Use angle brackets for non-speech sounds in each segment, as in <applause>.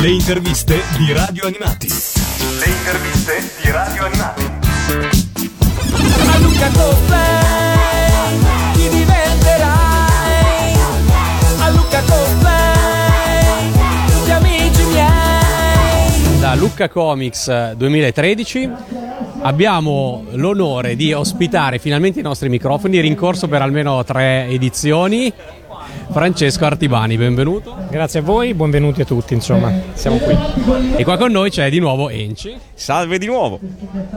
Le interviste di Radio Animati. Le interviste di Radio Animati. A Luca Coplay ti diverterai. A Luca Coplay tutti amici miei. da Lucca Comics 2013 abbiamo l'onore di ospitare finalmente i nostri microfoni, rincorso per almeno tre edizioni. Francesco Artibani, benvenuto. Grazie a voi, benvenuti a tutti, insomma, siamo qui. E qua con noi c'è di nuovo Enci, Salve di nuovo.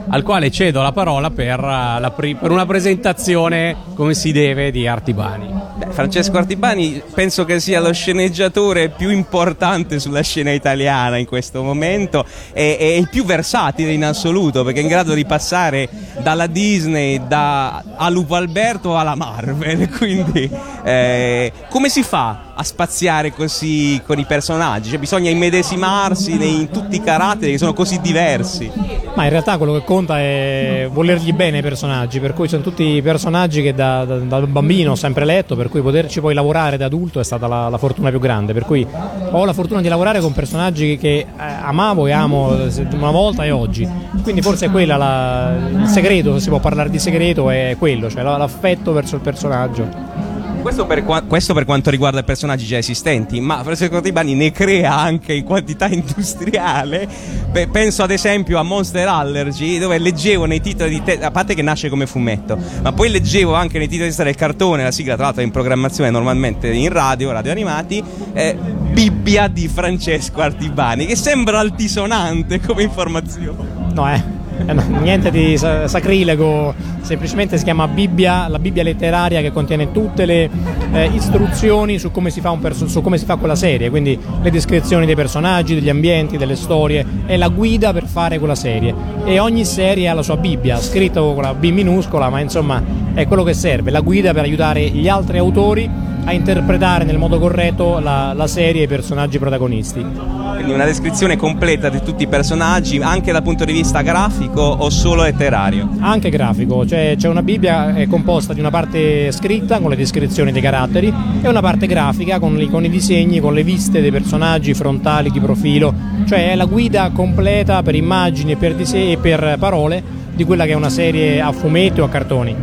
al quale cedo la parola per, eh, la pri- per una presentazione come si deve di Artibani. Francesco Artibani penso che sia lo sceneggiatore più importante sulla scena italiana in questo momento e è il più versatile in assoluto perché è in grado di passare dalla Disney, da a Lupo Alberto alla Marvel. <laughs> Quindi eh, come si fa a spaziare così con i personaggi? Cioè, bisogna immedesimarsi in tutti i caratteri che sono così diversi. Ma in realtà quello che conta è volergli bene i personaggi, per cui sono tutti personaggi che da, da- da bambino ho sempre letto, per cui poterci poi lavorare da adulto è stata la, la fortuna più grande. Per cui ho la fortuna di lavorare con personaggi che eh, amavo e amo eh, una volta e oggi. Quindi forse è quella la- il segreto, se si può parlare di segreto, è quello, cioè la- l'affetto verso il personaggio. Questo per, qua- questo per quanto riguarda i personaggi già esistenti, ma Francesco Artibani ne crea anche in quantità <laughs> industriale. Beh, penso ad esempio a Monster Allergy, dove leggevo nei titoli di testa, a parte che nasce come fumetto, ma poi leggevo anche nei titoli di testa del cartone, la sigla tra l'altro è in programmazione normalmente in radio, radio animati, eh, Bibbia di Francesco Artibani, che sembra altisonante come informazione. No, eh. Eh, no, niente di sa- sacrilego, semplicemente si chiama Bibbia, la Bibbia letteraria che contiene tutte le eh, istruzioni su come, perso- su come si fa quella serie, quindi le descrizioni dei personaggi, degli ambienti, delle storie, è la guida per fare quella serie. E ogni serie ha la sua Bibbia, scritto con la B minuscola, ma insomma è quello che serve, la guida per aiutare gli altri autori a interpretare nel modo corretto la, la serie e i personaggi protagonisti. Quindi una descrizione completa di tutti i personaggi, anche dal punto di vista grafico o solo letterario. anche grafico, cioè c'è una Bibbia è composta di una parte scritta con le descrizioni dei caratteri e una parte grafica con, i- con i disegni, con le viste dei personaggi frontali di profilo, cioè è la guida completa per immagini per, dise- e per parole di quella che è una serie a fumetti o a cartoni.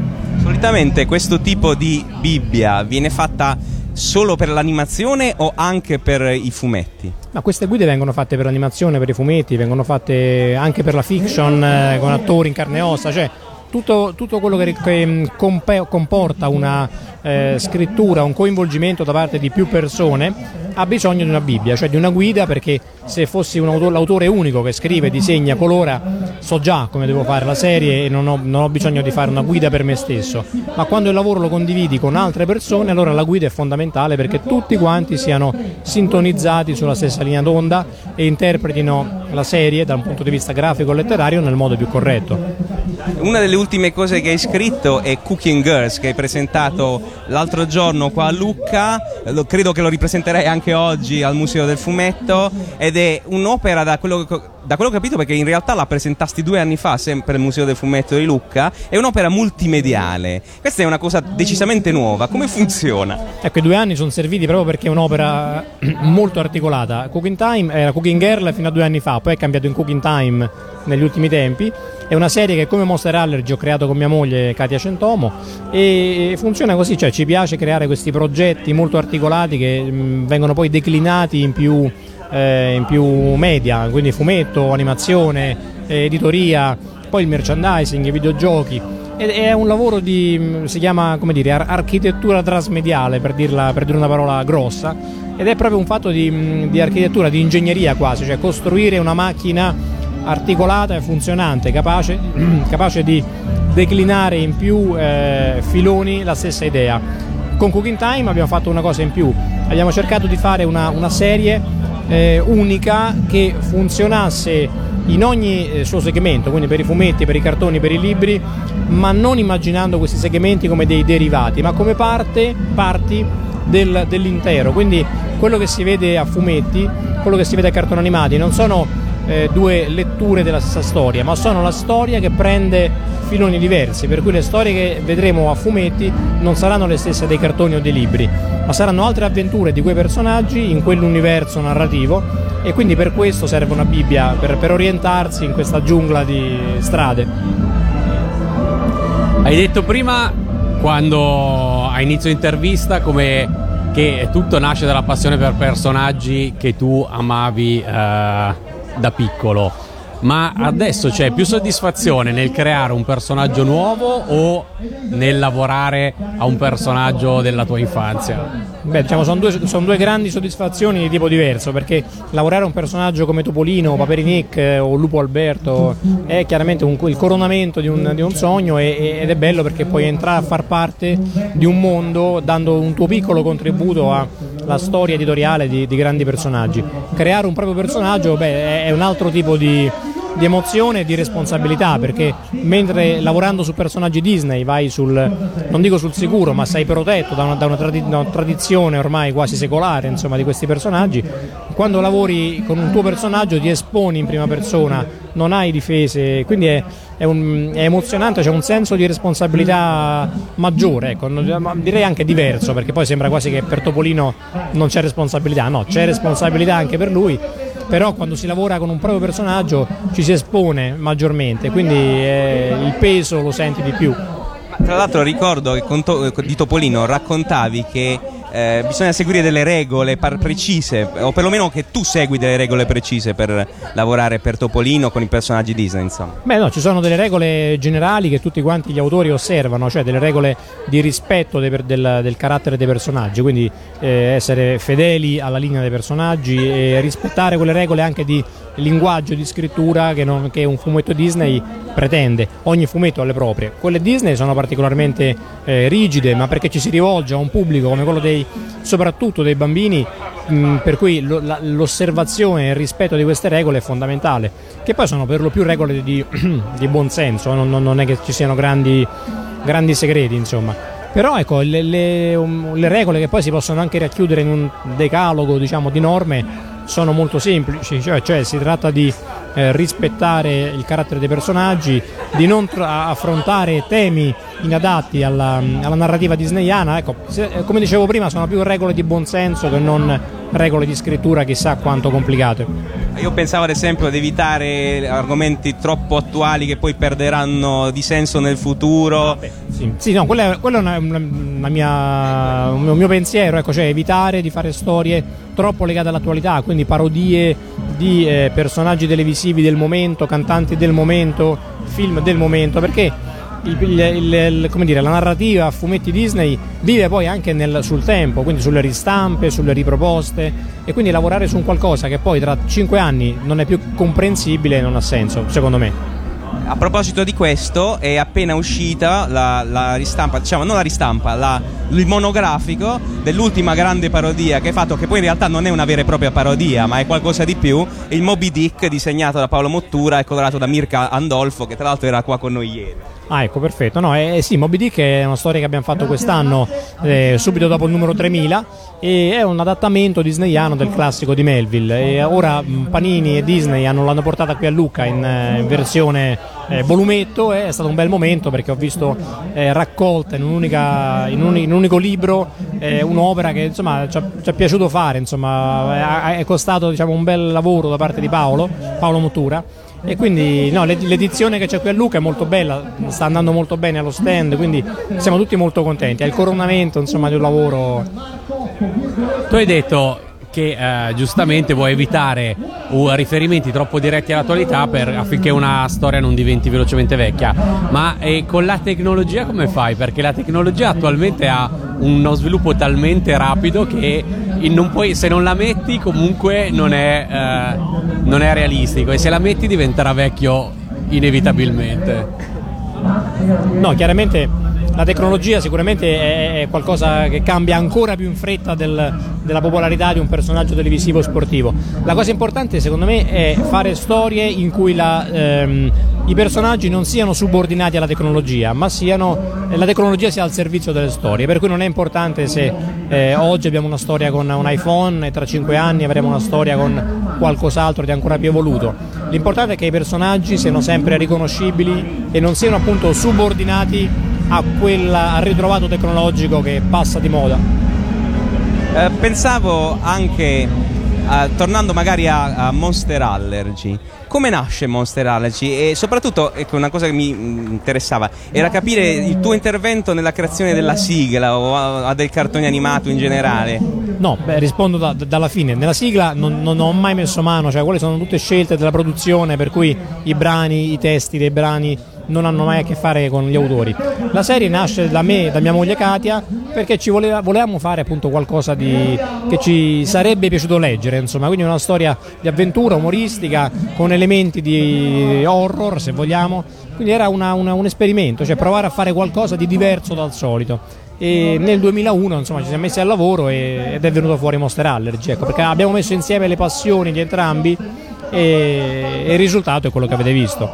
Solitamente questo tipo di Bibbia viene fatta solo per l'animazione o anche per i fumetti? Ma queste guide vengono fatte per l'animazione, per i fumetti, vengono fatte anche per la fiction eh, con attori in carne e ossa, cioè tutto, tutto quello che, che, mm, compe- comporta una eh, scrittura, un coinvolgimento da parte di più persone ha bisogno di una Bibbia, cioè di una guida perché se fossi un auto- l'autore unico che scrive, disegna, colora, so già come devo fare la serie e non ho, non ho bisogno di fare una guida per me stesso, ma quando il lavoro lo condividi con altre persone allora la guida è fondamentale perché tutti quanti siano sintonizzati sulla stessa linea d'onda e interpretino la serie da un punto di vista grafico e letterario nel modo più corretto. Una delle ultime cose che hai scritto è Cooking Girls, che hai presentato l'altro giorno qua a Lucca, lo- credo che lo ripresenterai anche oggi al Museo del Fumetto, ed è un'opera da quello che, da quello che ho capito, perché in realtà la presentasti due anni fa sempre al Museo del Fumetto di Lucca, è un'opera multimediale. Questa è una cosa decisamente nuova, come funziona? Ecco, i due anni sono serviti proprio perché è un'opera <clears throat> molto articolata. Cooking Time era Cooking Girl fino a due anni fa, poi è cambiato in Cooking Time negli ultimi tempi. È una serie che come Monster Allergy ho creato con mia moglie Katia Centomo e funziona così, cioè ci piace creare questi progetti molto articolati che mh, vengono poi declinati in più, eh, in più media, quindi fumetto, animazione, eh, editoria, poi il merchandising, i videogiochi. Ed è un lavoro di, mh, si chiama, come dire, ar- architettura trasmediale, per, dirla, per dire una parola grossa, ed è proprio un fatto di, mh, di architettura, di ingegneria quasi, cioè costruire una macchina articolata e funzionante, capace, <clears throat> capace di declinare in più eh, filoni la stessa idea. Con Cooking Time abbiamo fatto una cosa in più, abbiamo cercato di fare una, una serie eh, unica che funzionasse in ogni eh, suo segmento, quindi per i fumetti, per i cartoni, per i libri, ma non immaginando questi segmenti come dei derivati, ma come parte, parti del- dell'intero. Quindi quello che si vede a fumetti, quello che si vede a cartoni animati, non sono eh, due letture della stessa storia, ma sono la storia che prende filoni diversi, per cui le storie che vedremo a fumetti non saranno le stesse dei cartoni o dei libri, ma saranno altre avventure di quei personaggi in quell'universo narrativo e quindi per questo serve una Bibbia per, per orientarsi in questa giungla di strade. Hai detto prima, quando a inizio intervista, come che tutto nasce dalla passione per personaggi che tu amavi eh, da piccolo. Ma adesso c'è più soddisfazione nel creare un personaggio nuovo o nel lavorare a un personaggio della tua infanzia? Beh, diciamo, sono due, sono due grandi soddisfazioni di tipo diverso perché lavorare a un personaggio come Topolino, Paperinic eh, o Lupo Alberto è chiaramente un, il coronamento di un, di un sogno e, ed è bello perché puoi entrare a far parte di un mondo dando un tuo piccolo contributo alla storia editoriale di, di grandi personaggi. Creare un proprio personaggio beh, è un altro tipo di di emozione e di responsabilità perché mentre lavorando su personaggi Disney vai sul, non dico sul sicuro, ma sei protetto da una, da una, tradi- una tradizione ormai quasi secolare insomma, di questi personaggi, quando lavori con un tuo personaggio ti esponi in prima persona, non hai difese, quindi è, è, un, è emozionante, c'è un senso di responsabilità maggiore, ecco, direi anche diverso perché poi sembra quasi che per Topolino non c'è responsabilità, no, c'è responsabilità anche per lui però quando si lavora con un proprio personaggio ci si espone maggiormente, quindi eh, il peso lo senti di più. Tra l'altro ricordo che to- di Topolino raccontavi che eh, bisogna seguire delle regole precise, o perlomeno che tu segui delle regole precise per lavorare per Topolino con i personaggi Disney, insomma. Beh, no, ci sono delle regole generali che tutti quanti gli autori osservano, cioè delle regole di rispetto de- del-, del, carattere dei personaggi, quindi eh, essere fedeli alla linea dei personaggi e rispettare quelle regole anche di linguaggio di scrittura che, non, che, un fumetto Disney pretende. Ogni fumetto ha le proprie. Quelle Disney sono particolarmente eh, rigide, ma perché ci si rivolge a un pubblico come quello dei, soprattutto dei bambini, mh, per cui lo, la, l'osservazione e il rispetto di queste regole è fondamentale, che poi sono per lo più regole di, <clears throat> di buon senso, non, non, è che ci siano grandi, grandi segreti, insomma. Però ecco, le, le, um, le, regole che poi si possono anche racchiudere in un decalogo diciamo, di norme sono molto semplici, cioè, cioè si tratta di eh, rispettare il carattere dei personaggi, di non tra- affrontare temi inadatti alla, alla narrativa disneyana. Ecco, se, eh, come dicevo prima, sono più regole di buonsenso che non regole di scrittura chissà quanto complicate. Io pensavo ad esempio ad evitare argomenti troppo attuali che poi perderanno di senso nel futuro. Sì, sì no, quello è, quello è una, una mia, un mio pensiero, ecco, cioè evitare di fare storie troppo legate all'attualità, quindi parodie di eh, personaggi televisivi del momento, cantanti del momento, film del momento, perché il, il, il, dire, la narrativa a fumetti Disney vive poi anche nel, sul tempo, quindi sulle ristampe, sulle riproposte e quindi lavorare su un qualcosa che poi tra cinque anni non è più comprensibile non ha senso, secondo me. A proposito di questo, è appena uscita la, la ristampa, diciamo non la ristampa, la, il monografico dell'ultima grande parodia che hai fatto, che poi in realtà non è una vera e propria parodia, ma è qualcosa di più, il Moby Dick disegnato da Paolo Mottura e colorato da Mirka Andolfo, che tra l'altro era qua con noi ieri. Ah, ecco, perfetto. No, eh, sì, Moby Dick è una storia che abbiamo fatto quest'anno, eh, subito dopo il numero 3000, e è un adattamento disneyano del classico di Melville. E ora mm, Panini e Disney hanno, l'hanno portata qui a Lucca in, eh, versione eh, volumetto. è stato un bel momento perché ho visto eh, raccolta in, in, un, in, un, unico libro eh, un'opera che insomma ci è piaciuto fare, insomma, è costato diciamo, un bel lavoro da parte di Paolo, Paolo Mottura e quindi no, l'edizione che c'è qui a Luca è molto bella, sta andando molto bene allo stand, quindi siamo tutti molto contenti. È il coronamento insomma, di un lavoro. Tu hai detto che eh, giustamente vuoi evitare uh, riferimenti troppo diretti all'attualità per, affinché una storia non diventi velocemente vecchia. Ma eh, con la tecnologia come fai? Perché la tecnologia attualmente ha uno sviluppo talmente rapido che non puoi, se non la metti comunque non è, eh, non è realistico e se la metti diventerà vecchio inevitabilmente. No, chiaramente la tecnologia sicuramente è, qualcosa che cambia ancora più in fretta del, della popolarità di un personaggio televisivo sportivo. La cosa importante secondo me è fare storie in cui la, ehm, i personaggi non siano subordinati alla tecnologia, ma siano, la tecnologia sia al servizio delle storie, per cui non è importante se eh, oggi abbiamo una storia con un iPhone e tra cinque anni avremo una storia con qualcos'altro di ancora più evoluto. L'importante è che i personaggi siano sempre riconoscibili e non siano appunto subordinati a quel ritrovato tecnologico che passa di moda. Eh, pensavo anche, eh, tornando magari a, a Monster Allergy, come nasce Monster Allergy e soprattutto ecco, una cosa che mi mm, interessava era capire il tuo intervento nella creazione della sigla o a, a del cartone animato in generale. No, beh, rispondo da- da- dalla fine. Nella sigla non, non ho mai messo mano, cioè quelle sono tutte scelte della produzione, per cui i brani, i testi dei brani non hanno mai a che fare con gli autori. La serie nasce da me e da mia moglie Katia perché ci voleva- volevamo fare appunto qualcosa di, che ci sarebbe piaciuto leggere, insomma, quindi una storia di avventura umoristica con elementi di horror, se vogliamo. Quindi era una- una- un esperimento, cioè provare a fare qualcosa di diverso dal solito e nel 2001 insomma ci siamo messi al lavoro e- ed è venuto fuori Monster Allergy ecco, perché abbiamo messo insieme le passioni di entrambi e, e il risultato è quello che avete visto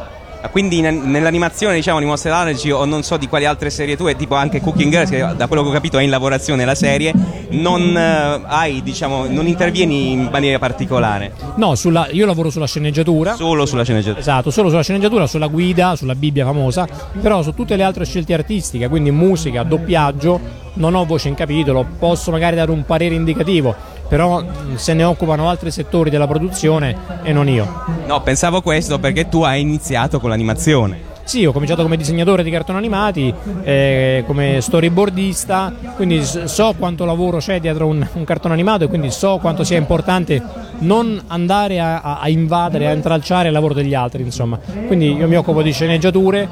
Quindi in- nell'animazione diciamo di Monster Allergy o non so di quali altre serie tue, tipo anche Cooking Girls, che da quello che ho capito è in lavorazione la serie, non eh, hai, diciamo, non intervieni in maniera particolare, no sulla- io lavoro sulla sceneggiatura. Solo sulla sceneggiatura. Esatto, solo sulla sceneggiatura, sulla guida, sulla Bibbia famosa, però su tutte le altre scelte artistiche, quindi musica, doppiaggio, non ho voce in capitolo, posso magari dare un parere indicativo, però mh, se ne occupano altri settori della produzione e non io. No, pensavo questo perché tu hai iniziato con l'animazione. Sì, ho cominciato come disegnatore di cartoni animati, eh, come storyboardista, quindi so quanto lavoro c'è dietro un, un cartone animato e quindi so quanto sia importante non andare a, a- invadere, a intralciare il lavoro degli altri, insomma. Quindi io mi occupo di sceneggiature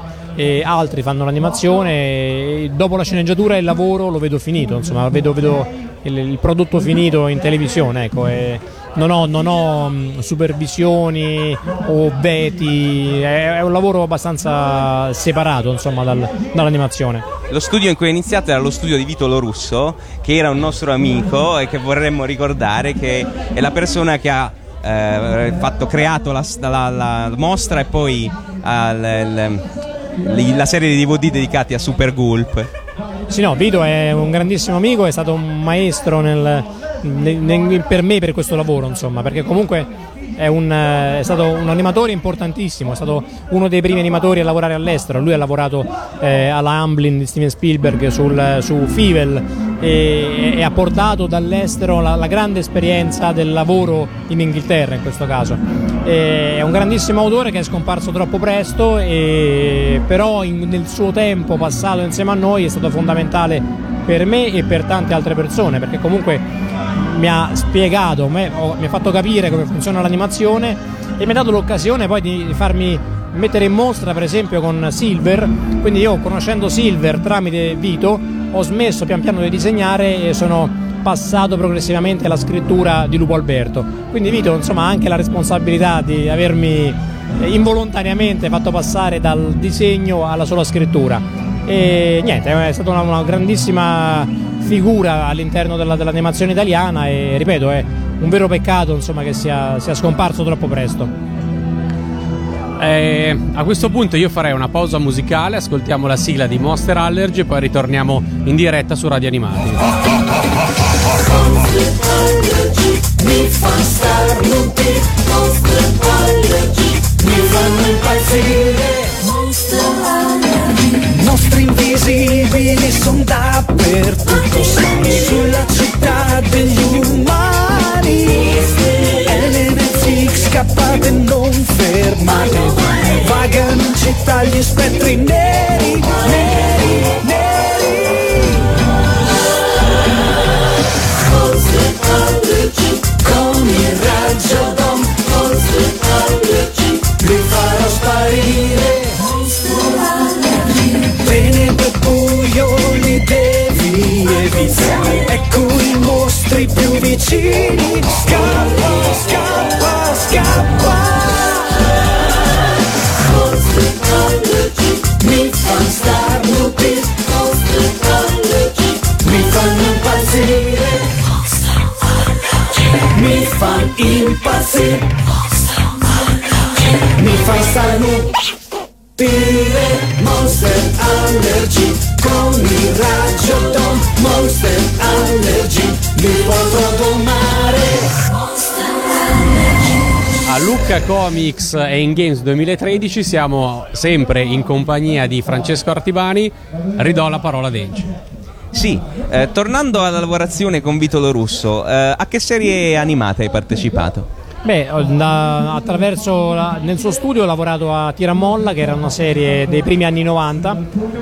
altri fanno l'animazione dopo la sceneggiatura il lavoro lo vedo finito, insomma, vedo, vedo il, il prodotto finito in televisione, ecco. e non ho, non ho, mh, supervisioni o veti, è, è un lavoro abbastanza separato insomma, dal- dall'animazione. Lo studio in cui hai iniziato era lo studio di Vito Lorusso, che era un nostro amico e che vorremmo ricordare che è la persona che ha eh, fatto, creato la, la- la mostra e poi ha l- l- la serie di DVD dedicati a Super Gulp. Sì, no, Vito è un grandissimo amico, è stato un maestro nel- per me per questo lavoro, insomma, perché comunque è, un, eh, è stato un animatore importantissimo, è stato uno dei primi animatori a lavorare all'estero. Lui ha lavorato eh, alla Amblin di Steven Spielberg sul- su Fivel e, e ha portato dall'estero la, la grande esperienza del lavoro in Inghilterra in questo caso. E è un grandissimo autore che è scomparso troppo presto, e, però in- nel suo tempo passato insieme a noi è stato fondamentale per me e per tante altre persone, perché comunque mi ha spiegato, mi ha fatto capire come funziona l'animazione e mi ha dato l'occasione poi di farmi mettere in mostra per esempio con Silver, quindi io conoscendo Silver tramite Vito ho smesso pian piano di disegnare e sono passato progressivamente alla scrittura di Lupo Alberto. Quindi Vito insomma ha anche la responsabilità di avermi involontariamente fatto passare dal disegno alla sola scrittura. E niente, è stata una, una grandissima figura all'interno della- dell'animazione italiana e ripeto è un vero peccato insomma, che sia, sia scomparso troppo presto. Eh, a questo punto io farei una pausa musicale, ascoltiamo la sigla di Monster Allergy e poi ritorniamo in diretta su Radio Animati. Mi fa starnuti, Monster Allergy Mi fanno impazzire Monster Allergy Mostri invisibili sono dappertutto Siamo sulla città degli umani. Elementi scappate non fermate. Vagano in città gli spettri Neri, vicini Scappa, scappa, scappa. Hospitality mi fa starnutire qui mi fanno impazzire. Mi fa impazzire. Mi fa starnutire Lucca Comics e in Games 2013 siamo sempre in compagnia di Francesco Artibani. Ridò la parola a Denci. Sì, eh, tornando alla lavorazione con Vitolo Russo, eh, a che serie animate hai partecipato? Beh, da- attraverso la- nel suo studio ho lavorato a Tiramolla, che era una serie dei primi anni 90,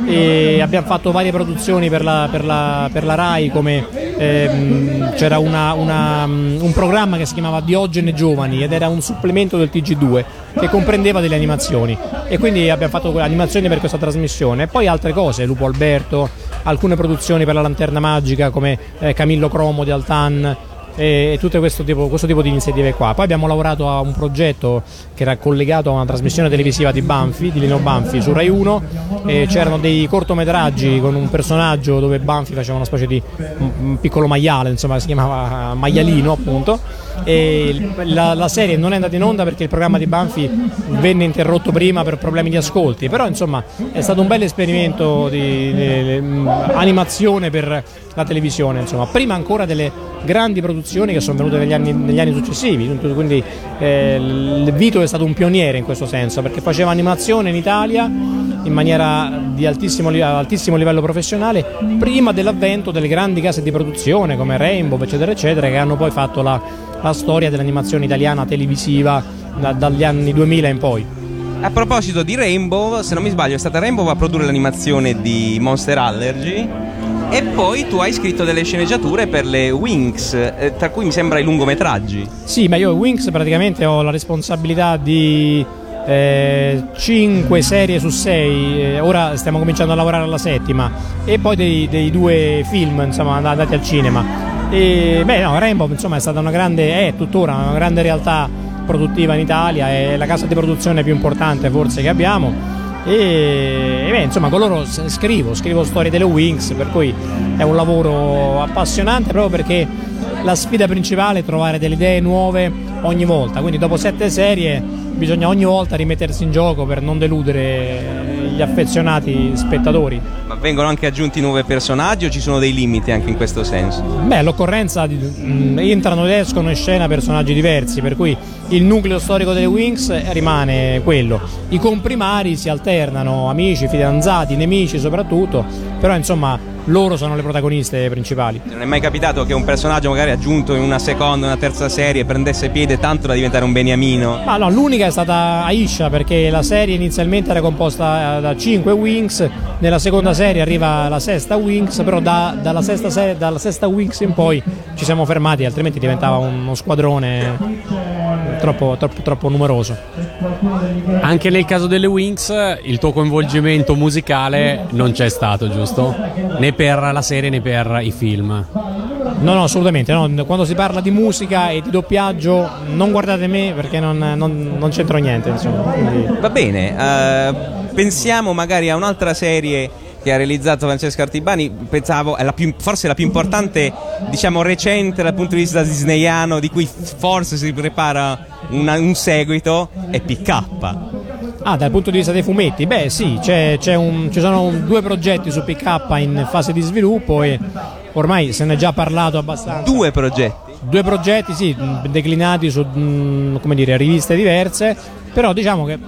e abbiamo fatto varie produzioni per la, per la- per la RAI, come ehm, c'era una- una, un programma che si chiamava Diogene Giovani ed era un supplemento del TG2 che comprendeva delle animazioni. E quindi abbiamo fatto animazioni per questa trasmissione. E poi altre cose, Lupo Alberto, alcune produzioni per la Lanterna Magica come eh, Camillo Cromo di Altan e tutto questo tipo, questo tipo di iniziative qua. Poi abbiamo lavorato a un progetto che era collegato a una trasmissione televisiva di Banfi, di Lino Banfi su Rai 1 e c'erano dei cortometraggi con un personaggio dove Banfi faceva una specie di un- piccolo maiale, insomma si chiamava Maialino appunto la, la serie non è andata in onda perché il programma di Banfi venne interrotto prima per problemi di ascolti, però insomma è stato un bel esperimento di, di- di- animazione per la televisione, insomma, prima ancora delle grandi produzioni che sono venute negli anni, negli anni successivi, quindi eh, Vito è stato un pioniere in questo senso perché faceva animazione in Italia in maniera di altissimo, altissimo livello professionale prima dell'avvento delle grandi case di produzione come Rainbow eccetera eccetera che hanno poi fatto la, la storia dell'animazione italiana televisiva da- dagli anni 2000 in poi. A proposito di Rainbow, se non mi sbaglio, è stata Rainbow a produrre l'animazione di Monster Allergy. E poi tu hai scritto delle sceneggiature per le Wings, eh, tra cui mi sembra i lungometraggi. Sì, ma io Wings praticamente ho la responsabilità di 5 serie su 6, ora stiamo cominciando a lavorare alla settima, e poi dei, dei due film insomma, and- andati al cinema. E, beh, no, Rainbow insomma, è stata una grande, è tuttora una grande realtà produttiva in Italia, è la casa di produzione più importante forse che abbiamo. E, e beh, insomma, con loro scrivo, scrivo storie delle Wings, per cui è un lavoro appassionante proprio perché la sfida principale è trovare delle idee nuove ogni volta, quindi dopo sette serie bisogna ogni volta rimettersi in gioco per non deludere gli affezionati spettatori. Vengono anche aggiunti nuovi personaggi o ci sono dei limiti anche in questo senso? Beh, all'occorrenza di- mh, entrano ed escono in scena personaggi diversi, per cui il nucleo storico delle Wings rimane quello. I comprimari si alternano, amici, fidanzati, nemici soprattutto, però insomma loro sono le protagoniste principali. Non è mai capitato che un personaggio magari aggiunto in una seconda, una terza serie prendesse piede tanto da diventare un beniamino? Ma no, l'unica è stata Aisha perché la serie inizialmente era composta eh, da 5 Wings, nella seconda serie arriva la sesta Wings, però da- dalla, sesta serie, dalla sesta Wings in poi ci siamo fermati, altrimenti diventava uno squadrone troppo, troppo, troppo numeroso. Anche nel caso delle Wings il tuo coinvolgimento musicale non c'è stato, giusto? Né per la serie né per i film. No, no, assolutamente. no. Quando si parla di musica e di doppiaggio, non guardate me perché non, non- non c'entro niente. Insomma. Quindi- Va bene, eh, pensiamo magari a un'altra serie che ha realizzato Francesco Artibani, pensavo è la più- forse la più importante, diciamo recente dal punto di vista disneyano, di cui forse si prepara una- un seguito, è PK. Ah, dal punto di vista dei fumetti, beh sì, c'è, c'è un- ci sono due progetti su PK in fase di sviluppo e ormai se ne è già parlato abbastanza. Due progetti. Due progetti, sì, mh, declinati su mh, come dire, riviste diverse, però diciamo che eh,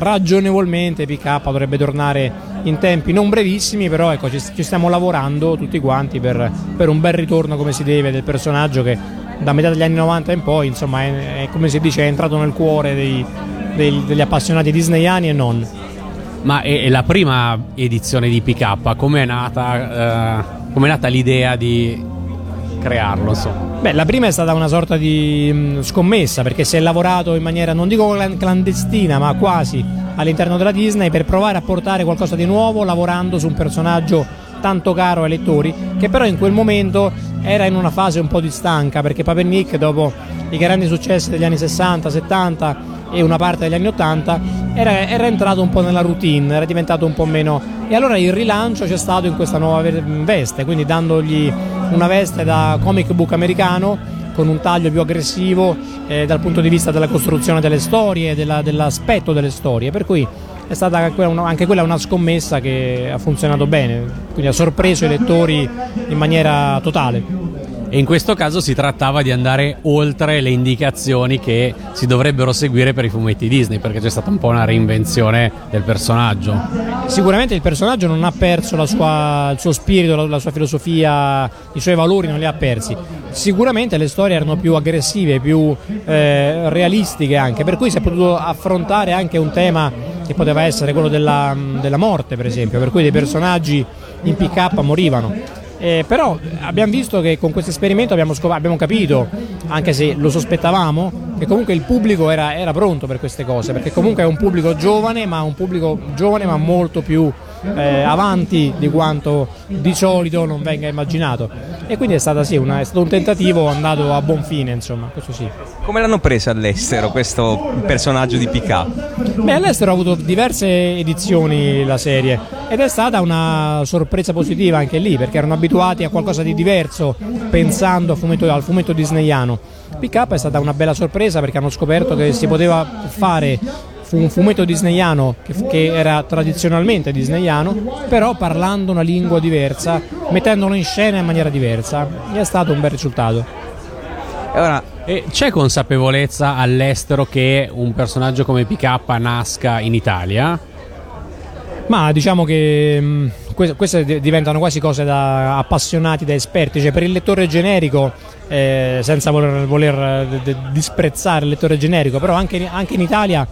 ragionevolmente PK dovrebbe tornare in tempi non brevissimi, però ecco, ci, ci stiamo lavorando tutti quanti per, per un bel ritorno come si deve del personaggio che da metà degli anni 90 in poi, insomma, è, è come si dice, è entrato nel cuore dei- dei- degli appassionati disneyani e non. Ma è, è la prima edizione di PK, com'è nata, eh, com'è nata l'idea di crearlo? Insomma? Beh, la prima è stata una sorta di mh, scommessa perché si è lavorato in maniera non dico clan- clandestina, ma quasi all'interno della Disney per provare a portare qualcosa di nuovo lavorando su un personaggio tanto caro ai lettori, che però in quel momento era in una fase un po' di stanca perché Papernick dopo i grandi successi degli anni 60, 70 e una parte degli anni 80 era, era entrato un po' nella routine, era diventato un po' meno. E allora il rilancio c'è stato in questa nuova ve- veste, quindi dandogli una veste da comic book americano con un taglio più aggressivo eh, dal punto di vista della costruzione delle storie, della- dell'aspetto delle storie, per cui è stata anche quella una- scommessa che ha funzionato bene, quindi ha sorpreso i lettori in maniera totale. E in questo caso si trattava di andare oltre le indicazioni che si dovrebbero seguire per i fumetti Disney, perché c'è stata un po' una reinvenzione del personaggio. Sicuramente il personaggio non ha perso sua- il suo spirito, la, la sua filosofia, i suoi valori non li ha persi. Sicuramente le storie erano più aggressive, più eh, realistiche anche, per cui si è potuto affrontare anche un tema che poteva essere quello della, della morte, per esempio, per cui dei personaggi in pick morivano. Eh, però abbiamo visto che con questo esperimento abbiamo, scop- abbiamo capito, anche se lo sospettavamo, che comunque il pubblico era, era pronto per queste cose, perché comunque è un pubblico giovane, ma un pubblico giovane ma molto più eh, avanti di quanto di solito non venga immaginato. E quindi è, stata, sì, una- è stato un tentativo andato a buon fine, insomma, questo sì. Come l'hanno presa all'estero questo personaggio di PK? Beh, all'estero ha avuto diverse edizioni la serie ed è stata una sorpresa positiva anche lì perché erano abituati a qualcosa di diverso pensando al fumetto, al fumetto disneyano. PK è stata una bella sorpresa perché hanno scoperto che si poteva fare fu- un fumetto disneyano che, che era tradizionalmente disneyano però parlando una lingua diversa, mettendolo in scena in maniera diversa e è stato un bel risultato. E ora, E c'è consapevolezza all'estero che un personaggio come PK nasca in Italia? Ma diciamo che mh, que- queste di- diventano quasi cose da appassionati, da esperti, cioè per il lettore generico, eh, senza voler, voler, eh, disprezzare il lettore generico, però anche in, anche in Italia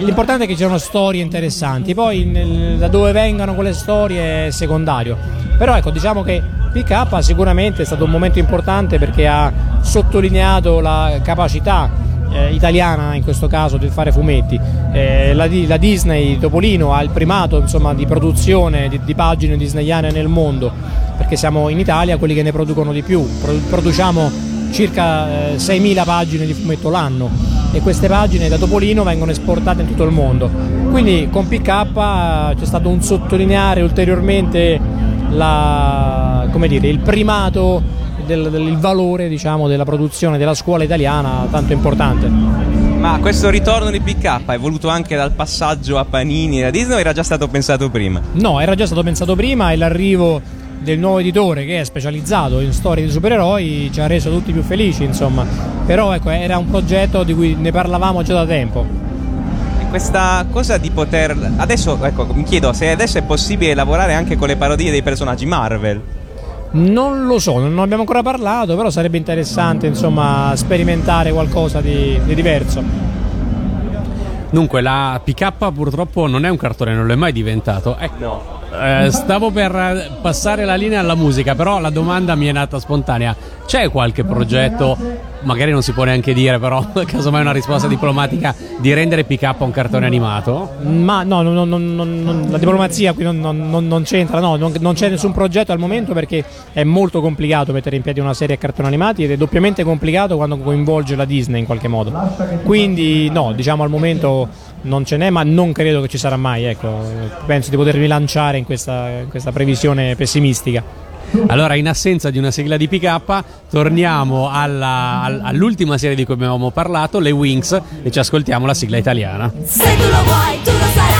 l'importante è che ci siano storie interessanti, poi nel- da dove vengano quelle storie è secondario. Però ecco, diciamo che PK sicuramente è stato un momento importante perché ha sottolineato la capacità eh, italiana in questo caso di fare fumetti. Eh, la, la Disney Topolino ha il primato insomma, di produzione di, di pagine disneyane nel mondo, perché siamo in Italia quelli che ne producono di più. Pro- produciamo circa eh, 6.000 pagine di fumetto l'anno e queste pagine da Topolino vengono esportate in tutto il mondo. Quindi con PK c'è stato un sottolineare ulteriormente la- come dire, il primato del, del- il valore diciamo, della produzione della scuola italiana tanto importante. ma questo ritorno di PK è voluto anche dal passaggio a Panini e a Disney o era già stato pensato prima? No, era già stato pensato prima e l'arrivo del nuovo editore che è specializzato in storie di supereroi ci ha reso tutti più felici, insomma. Però ecco, era un progetto di cui ne parlavamo già da tempo. E questa cosa di poter... Adesso, ecco, mi chiedo se adesso è possibile lavorare anche con le parodie dei personaggi Marvel. Non lo so, non abbiamo ancora parlato, però sarebbe interessante, insomma, sperimentare qualcosa di, di diverso. Dunque, la PK purtroppo non è un cartone, non lo è mai diventato. Ecco, No. Eh, stavo per eh, passare la linea alla musica, però la domanda mi è nata spontanea. C'è qualche progetto, magari non si può neanche dire, però <laughs> casomai una risposta diplomatica, di rendere PK un cartone animato? Ma no, no, no, no, la diplomazia qui non, c'entra, no, non, non c'è nessun progetto al momento perché è molto complicato mettere in piedi una serie a cartoni animati ed è doppiamente complicato quando coinvolge la Disney in qualche modo. Quindi no, diciamo al momento non ce n'è, ma non credo che ci sarà mai, ecco. Penso di potermi lanciare in questa, in questa previsione pessimistica. Allora, in assenza di una sigla di PK, torniamo alla- al- all'ultima serie di cui abbiamo parlato, le Wings, e ci ascoltiamo la sigla italiana. Se tu lo vuoi, tu lo sarai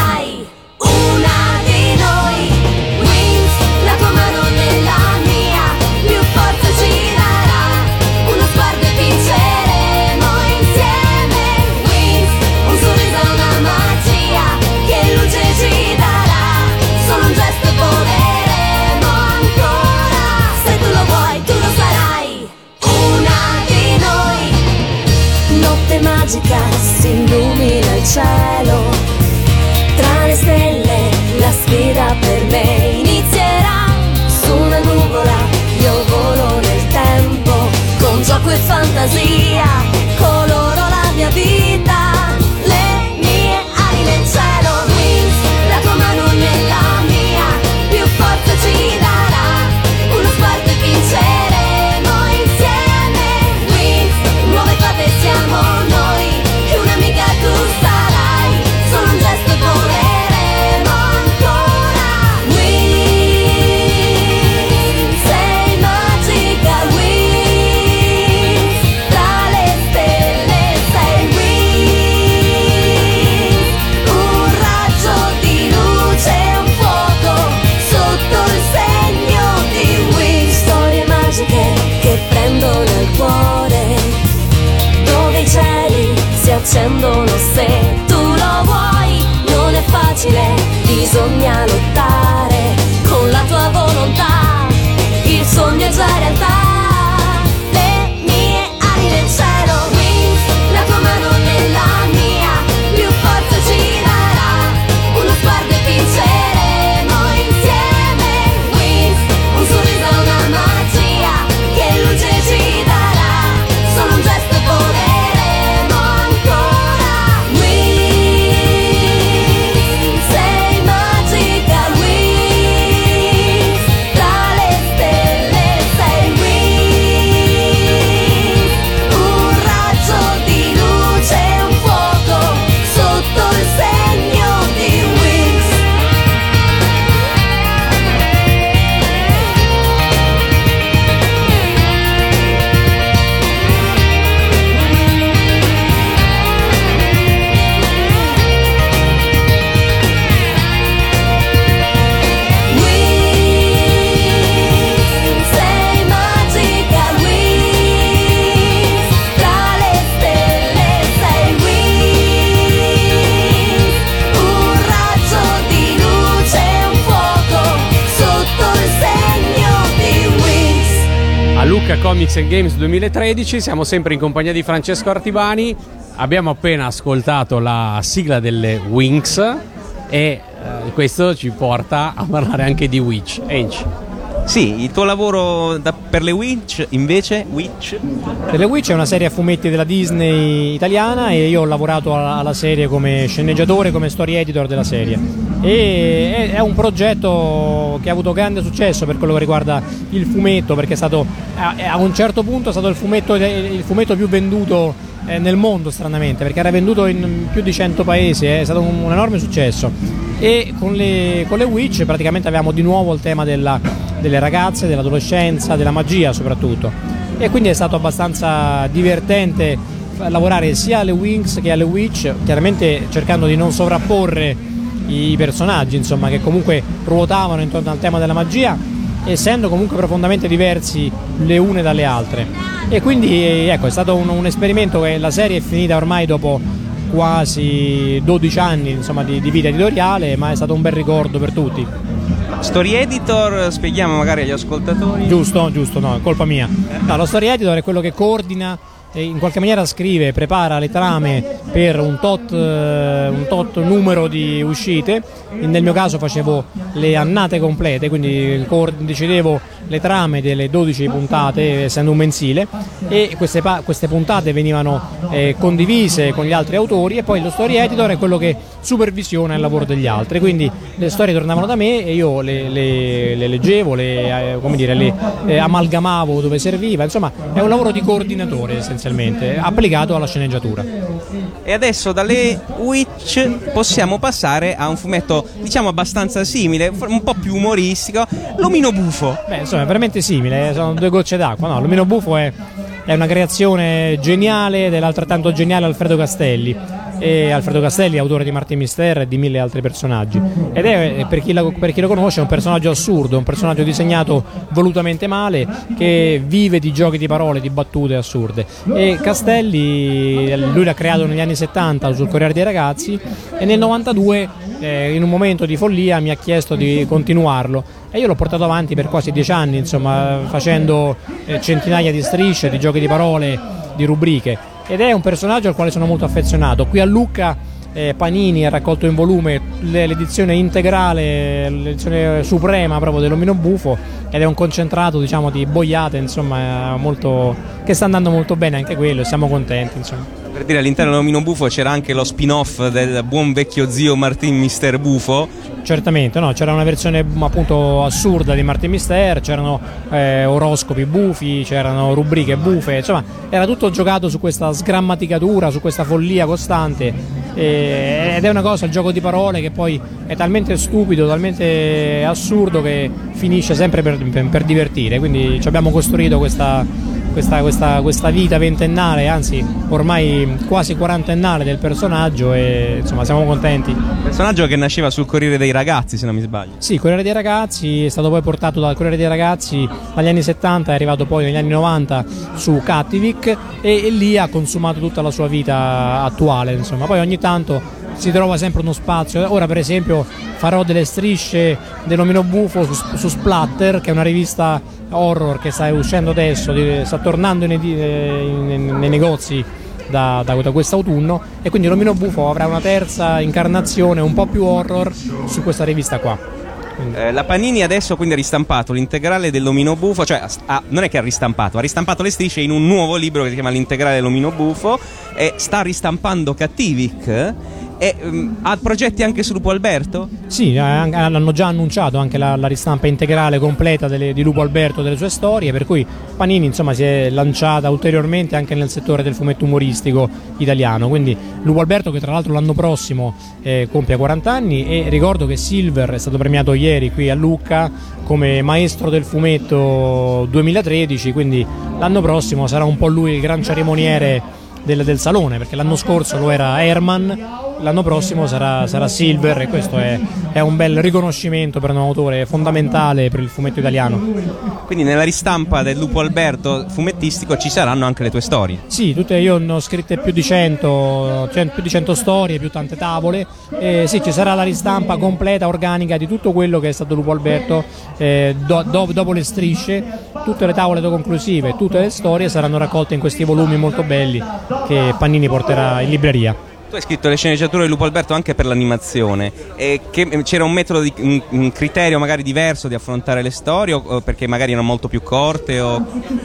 And Games 2013 siamo sempre in compagnia di Francesco Artibani. Abbiamo appena ascoltato la sigla delle Wings e eh, questo ci porta a parlare anche di Witch. Enci. Sì, il tuo lavoro da- per le Witch invece, Witch, The Witch è una serie a fumetti della Disney italiana e io ho lavorato alla, alla serie come sceneggiatore, come story editor della serie. E è, è un progetto che ha avuto grande successo per quello che riguarda il fumetto, perché è stato a, a un certo punto è stato il fumetto, il fumetto più venduto eh, nel mondo, stranamente, perché era venduto in più di 100 paesi, è stato un, un enorme successo. E con le, con le Witch praticamente avevamo di nuovo il tema della- delle ragazze, dell'adolescenza, della magia soprattutto e quindi è stato abbastanza divertente lavorare sia alle Wings che alle Witch, chiaramente cercando di non sovrapporre i personaggi, insomma, che comunque ruotavano intorno al tema della magia, essendo comunque profondamente diversi le une dalle altre. E quindi ecco, è stato un, un esperimento che la serie è finita ormai dopo quasi 12 anni insomma, di, di vita editoriale, ma è stato un bel ricordo per tutti. story editor, spieghiamo magari agli ascoltatori. Giusto, giusto, no, è colpa mia. No, lo story editor è quello che coordina in qualche maniera scrive, prepara le trame per un tot, eh, un tot numero di uscite. Nel mio caso facevo le annate complete, quindi decidevo le trame delle 12 puntate, essendo un mensile, e queste, queste puntate venivano eh, condivise con gli altri autori e poi lo story editor è quello che supervisiona il lavoro degli altri. Quindi le storie tornavano da me e io le, le- le leggevo, le, eh, come dire, le eh, amalgamavo dove serviva, insomma è un lavoro di coordinatore essenzialmente, applicato alla sceneggiatura. E adesso dalle Witch possiamo passare a un fumetto, diciamo, abbastanza simile, un po' più umoristico, L'omino bufo. Beh, insomma, è veramente simile, eh, sono due gocce d'acqua. No, l'omino buffo è, è una creazione geniale dell'altrettanto geniale Alfredo Castelli. E Alfredo Castelli autore di Martin Mister e di mille altri personaggi. Ed è, per chi, la- per chi lo conosce, un personaggio assurdo, un personaggio disegnato volutamente male che vive di giochi di parole, di battute assurde. E Castelli, lui l'ha creato negli anni 70 sul Corriere dei Ragazzi e nel 92 eh, in un momento di follia mi ha chiesto di continuarlo e io l'ho portato avanti per quasi dieci anni, insomma, facendo eh, centinaia di strisce, di giochi di parole, di rubriche. Ed è un personaggio al quale sono molto affezionato. Qui a Lucca eh, Panini ha raccolto in volume le- l'edizione integrale, l'edizione suprema proprio dell'omino bufo ed è un concentrato diciamo di boiate insomma molto, che sta andando molto bene anche quello siamo contenti insomma. Per dire all'interno dell'omino bufo c'era anche lo spin-off del buon vecchio zio Martin Mister Bufo. Certamente, no? c'era una versione appunto assurda di Martin Mister, c'erano eh, oroscopi bufi, c'erano rubriche bufe, insomma era tutto giocato su questa sgrammaticatura, su questa follia costante eh, ed è una cosa, il gioco di parole che poi è talmente stupido, talmente assurdo che finisce sempre per- per divertire, quindi ci abbiamo costruito questa, questa, questa- questa vita ventennale, anzi ormai quasi quarantennale del personaggio e insomma siamo contenti. Personaggio che nasceva sul Corriere dei Ragazzi, se non mi sbaglio. Sì, Corriere dei Ragazzi è stato poi portato dal Corriere dei Ragazzi dagli anni 70, è arrivato poi negli anni 90 su Cattivic e, e lì ha consumato tutta la sua vita attuale, insomma. Poi ogni tanto si trova sempre uno spazio. Ora per esempio farò delle strisce dell'omino buffo su, su Splatter, che è una rivista horror che sta uscendo adesso, sta tornando nei, nei- nei negozi da, da, da quest'autunno e quindi l'omino buffo avrà una terza incarnazione un po' più horror su questa rivista qua. Eh, la Panini adesso quindi ha ristampato l'integrale dell'omino buffo, cioè ha- non è che ha ristampato, ha ristampato le strisce in un nuovo libro che si chiama L'integrale dell'omino buffo e sta ristampando Cattivic e mm, ha progetti anche su Lupo Alberto? Sì, eh, an- hanno già annunciato anche la, la ristampa integrale completa delle- di Lupo Alberto delle sue storie, per cui Panini insomma, si è lanciata ulteriormente anche nel settore del fumetto umoristico italiano. Quindi Lupo Alberto che tra l'altro l'anno prossimo eh, compie 40 anni e ricordo che Silver è stato premiato ieri qui a Lucca come maestro del fumetto 2013, quindi l'anno prossimo sarà un po' lui il gran cerimoniere del, del salone, perché l'anno scorso lo era Herman, l'anno prossimo sarà, sarà Silver e questo è, è un bel riconoscimento per un autore fondamentale per il fumetto italiano. Quindi nella ristampa del Lupo Alberto fumettistico ci saranno anche le tue storie. Sì, tutte, io ne ho scritte più di 100, cioè più di 100 storie, più tante tavole. E sì, ci sarà la ristampa completa, organica di tutto quello che è stato Lupo Alberto eh, do- do- dopo le strisce. Tutte le tavole conclusive, tutte le storie saranno raccolte in questi volumi molto belli che Pannini porterà in libreria. Tu hai scritto le sceneggiature di Lupo Alberto anche per l'animazione. E che- c'era un metodo, di, un, un criterio magari diverso di affrontare le storie o, o perché magari erano molto più corte o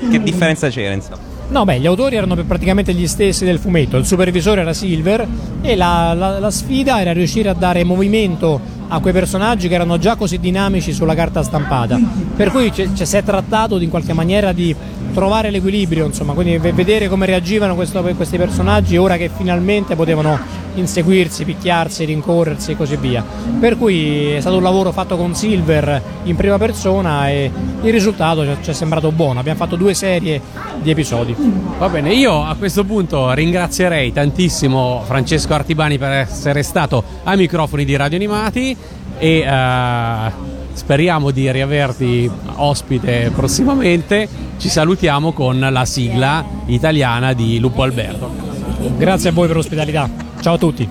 che differenza c'era insomma? No, beh, gli autori erano praticamente gli stessi del fumetto, il supervisore era Silver e la, la- la sfida era riuscire a dare movimento a quei personaggi che erano già così dinamici sulla carta stampata. Per cui ci ci si è trattato in qualche maniera di trovare l'equilibrio, insomma, quindi ve- vedere come reagivano questo- questi personaggi ora che finalmente potevano inseguirsi, picchiarsi, rincorrersi e così via. Per cui è stato un lavoro fatto con Silver in prima persona e il risultato ci è sembrato buono. Abbiamo fatto due serie di episodi. Va bene, io a questo punto ringrazierei tantissimo Francesco Artibani per essere stato ai microfoni di Radio Animati e eh, speriamo di riaverti ospite prossimamente. Ci salutiamo con la sigla italiana di Lupo Alberto. Grazie a voi per l'ospitalità. Ciao a tutti.